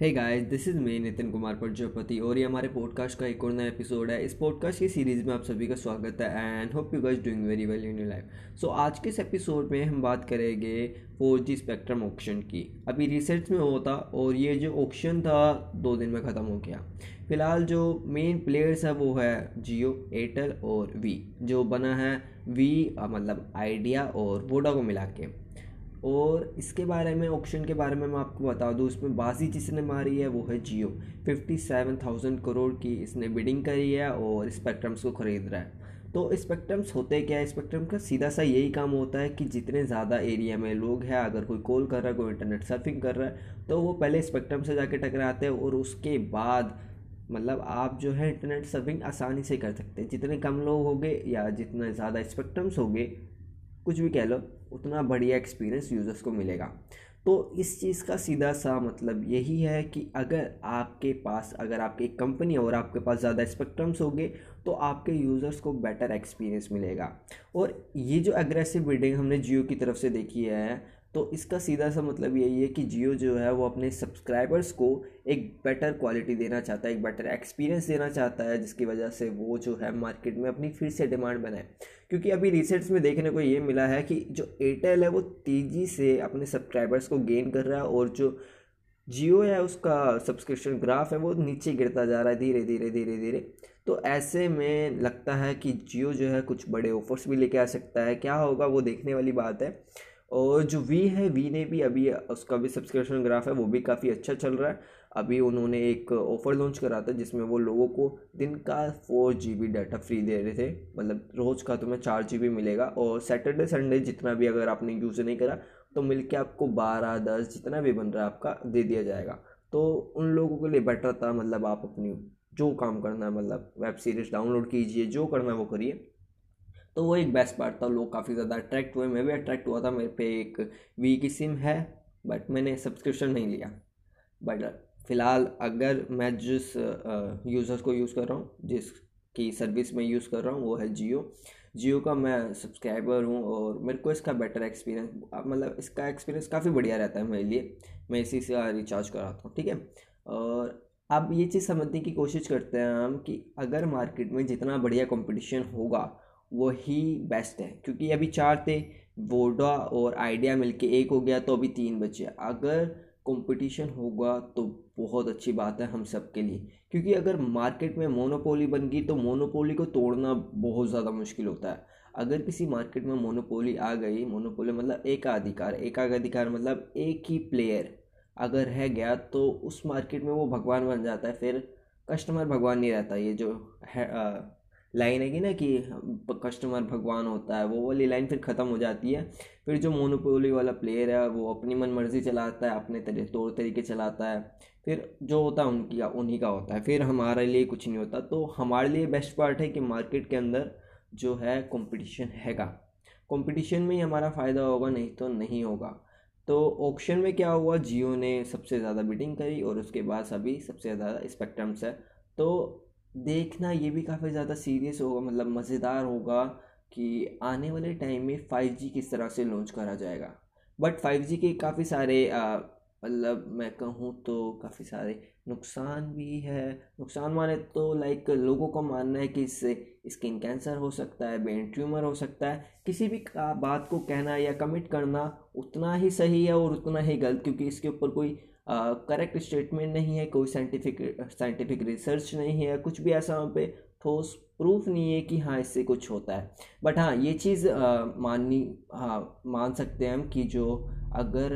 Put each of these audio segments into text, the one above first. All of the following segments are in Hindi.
Hey guys this is me Nitin Kumar Prajapati और ये हमारे पॉडकास्ट का एक और नया एपिसोड है। इस पॉडकास्ट की सीरीज़ में आप सभी का स्वागत है and hope you guys doing very well in your life so आज के इस एपिसोड में हम बात करेंगे फोर जी स्पेक्ट्रम ऑप्शन की। अभी रिसर्च में होता और ये जो ऑप्शन था, दो दिन में ख़त्म हो गया। फ़िलहाल जो मेन प्लेयर्स है, वो है जियो एयरटेल और वी जो बना है वी मतलब आइडिया और वोडा को मिला के। और इसके बारे में ऑप्शन के बारे में मैं आपको बता दूँ उसमें बाजी जिसने मारी है, वो है Jio fifty seven thousand crore की इसने बिडिंग करी है और स्पेक्ट्रम्स को ख़रीद रहा है। तो स्पेक्ट्रम्स होते क्या है? स्पेक्ट्रम का सीधा सा यही काम होता है कि जितने ज़्यादा एरिया में लोग हैं, अगर कोई कॉल कर रहा है, कोई इंटरनेट सर्फिंग कर रहा है तो वो पहले स्पेक्ट्रम से जाके टकराते हैं और उसके बाद मतलब आप जो है इंटरनेट सर्फिंग आसानी से कर सकते हैं। जितने कम लोग होंगे या जितने ज़्यादा स्पेक्ट्रम्स होंगे, कुछ भी कह लो उतना बढ़िया एक्सपीरियंस यूज़र्स को मिलेगा। तो इस चीज़ का सीधा सा मतलब यही है कि अगर आपके पास, अगर आपकी कंपनी और आपके पास ज़्यादा स्पेक्ट्रम्स होंगे तो आपके यूज़र्स को बेटर एक्सपीरियंस मिलेगा। और ये जो एग्रेसिव बिल्डिंग हमने जियो की तरफ़ से देखी है तो इसका सीधा सा मतलब यही है कि जियो जो है वो अपने सब्सक्राइबर्स को एक बेटर क्वालिटी देना चाहता है, एक बेटर एक्सपीरियंस देना चाहता है, जिसकी वजह से वो जो है मार्केट में अपनी फिर से डिमांड बनाए। क्योंकि अभी रिसेंट्स में देखने को ये मिला है कि जो एयरटेल है वो तेज़ी से अपने सब्सक्राइबर्स को गेन कर रहा है और जो जियो है उसका सब्सक्रिप्शन ग्राफ है वो नीचे गिरता जा रहा है धीरे धीरे धीरे धीरे। तो ऐसे में लगता है कि जियो जो है कुछ बड़े ऑफर्स भी लेके आ सकता है। क्या होगा वो देखने वाली बात है। और जो वी है वी ने भी अभी उसका भी सब्सक्रिप्शन ग्राफ है, वो भी काफ़ी अच्छा चल रहा है। अभी उन्होंने एक ऑफ़र लॉन्च करा था, जिसमें वो लोगों को दिन का four G B data free दे रहे थे। मतलब रोज़ का तुम्हें चार जी बी मिलेगा और सैटरडे संडे जितना भी अगर आपने यूज़ नहीं करा तो मिल के आपको बारह, दस जितना भी बन रहा है आपका, दे दिया जाएगा। तो उन लोगों के लिए बेटर था मतलब आप अपनी जो काम करना है मतलब वेब सीरीज़ डाउनलोड कीजिए, जो करना है वो करिए। तो वो एक बेस्ट पार्ट था, लोग काफ़ी ज़्यादा अट्रैक्ट हुए, मैं भी अट्रैक्ट हुआ था, मेरे पे एक वी की सिम है बट मैंने सब्सक्रिप्शन नहीं लिया। बट फ़िलहाल अगर मैं जिस यूज़र को यूज़ कर रहा हूँ, जिसकी सर्विस में यूज़ कर रहा हूँ, वो है जियो जियो का मैं सब्सक्राइबर हूँ और मेरे को इसका बेटर एक्सपीरियंस मतलब इसका एक्सपीरियंस काफ़ी बढ़िया रहता है मेरे लिए। मैं इसी से रिचार्ज कराता हूँ, ठीक है? और अब ये चीज़ समझने की कोशिश करते हैं हम कि अगर मार्केट में जितना बढ़िया कंपटीशन होगा वही बेस्ट है। क्योंकि अभी चार थे वोडा और आइडिया मिलके एक हो गया तो अभी तीन बचे अगर कंपटीशन होगा तो बहुत अच्छी बात है हम सब के लिए। क्योंकि अगर मार्केट में मोनोपोली बन गई तो मोनोपोली को तोड़ना बहुत ज़्यादा मुश्किल होता है। अगर किसी मार्केट में मोनोपोली आ गई मोनोपोली मतलब एक अधिकार एक अधिकार मतलब एक ही प्लेयर अगर है गया तो उस मार्केट में वो भगवान बन जाता है। फिर कस्टमर भगवान नहीं रहता, ये जो है लाइन है कि ना कि कस्टमर भगवान होता है, वो वाली लाइन फिर ख़त्म हो जाती है। फिर जो मोनोपोली वाला प्लेयर है, वो अपनी मन मर्ज़ी चलाता है, अपने तरीके तौर तरीके चलाता है। फिर जो होता है उनकी, उन्हीं का होता है। फिर हमारे लिए कुछ नहीं होता। तो हमारे लिए बेस्ट पार्ट है कि मार्केट के अंदर जो है कंपटीशन हैगा। कंपटीशन में ही हमारा फ़ायदा होगा, नहीं तो नहीं होगा। तो ऑप्शन में क्या हुआ? जियो ने सबसे ज़्यादा बिडिंग करी और उसके बाद सभी सबसे ज़्यादा स्पेक्ट्रम्स है। तो देखना ये भी काफ़ी ज़्यादा सीरियस होगा मतलब मज़ेदार होगा कि आने वाले टाइम में फाइव जी किस तरह से लॉन्च करा जाएगा। बट फाइव जी के काफ़ी सारे मतलब मैं कहूँ तो काफ़ी सारे नुकसान भी है। नुकसान माने तो लाइक लोगों को मानना है कि इससे स्किन कैंसर हो सकता है ब्रेन ट्यूमर हो सकता है। किसी भी बात को कहना या कमिट करना उतना ही सही है और उतना ही गलत, क्योंकि इसके ऊपर कोई करेक्ट स्टेटमेंट नहीं है, कोई साइंटिफिक साइंटिफिक रिसर्च नहीं है, कुछ भी ऐसा वहाँ पे ठोस प्रूफ नहीं है कि हाँ इससे कुछ होता है। बट हाँ ये चीज़ माननी हाँ मान सकते हैं हम कि जो अगर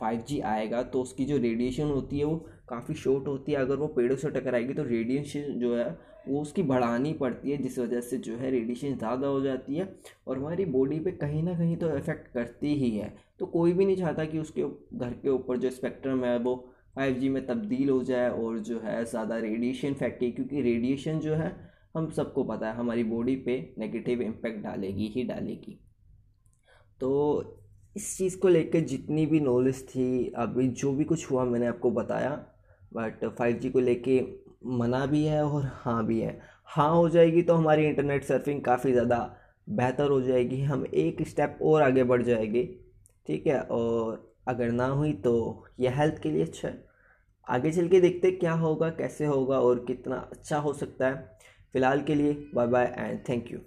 फाइव जी आएगा तो उसकी जो रेडिएशन होती है वो काफ़ी शॉर्ट होती है। अगर वो पेड़ों से टकराएगी तो रेडिएशन जो है, वो उसकी बढ़ानी पड़ती है, जिस वजह से जो है रेडिएशन ज़्यादा हो जाती है और हमारी बॉडी पे कहीं ना कहीं तो इफ़ेक्ट करती ही है। तो कोई भी नहीं चाहता कि उसके घर के ऊपर जो स्पेक्ट्रम है, वो फाइव जी में तब्दील हो जाए और जो है ज़्यादा रेडिएशन फैक्ट्री क्योंकि रेडिएशन जो है, हम सबको पता है, हमारी बॉडी पे नेगेटिव इम्पैक्ट डालेगी ही डालेगी। तो इस चीज़ को लेकर जितनी भी नॉलेज थी, अभी जो भी कुछ हुआ, मैंने आपको बताया। बट फाइव जी को लेके मना भी है और हाँ भी है। हाँ हो जाएगी तो हमारी इंटरनेट सर्फिंग काफ़ी ज़्यादा बेहतर हो जाएगी। हम एक स्टेप और आगे बढ़ जाएँगे। ठीक है? और अगर ना हुई तो यह हेल्थ के लिए अच्छा है। आगे चल के देखते क्या होगा, कैसे होगा और कितना अच्छा हो सकता है। फ़िलहाल के लिए bye bye and thank you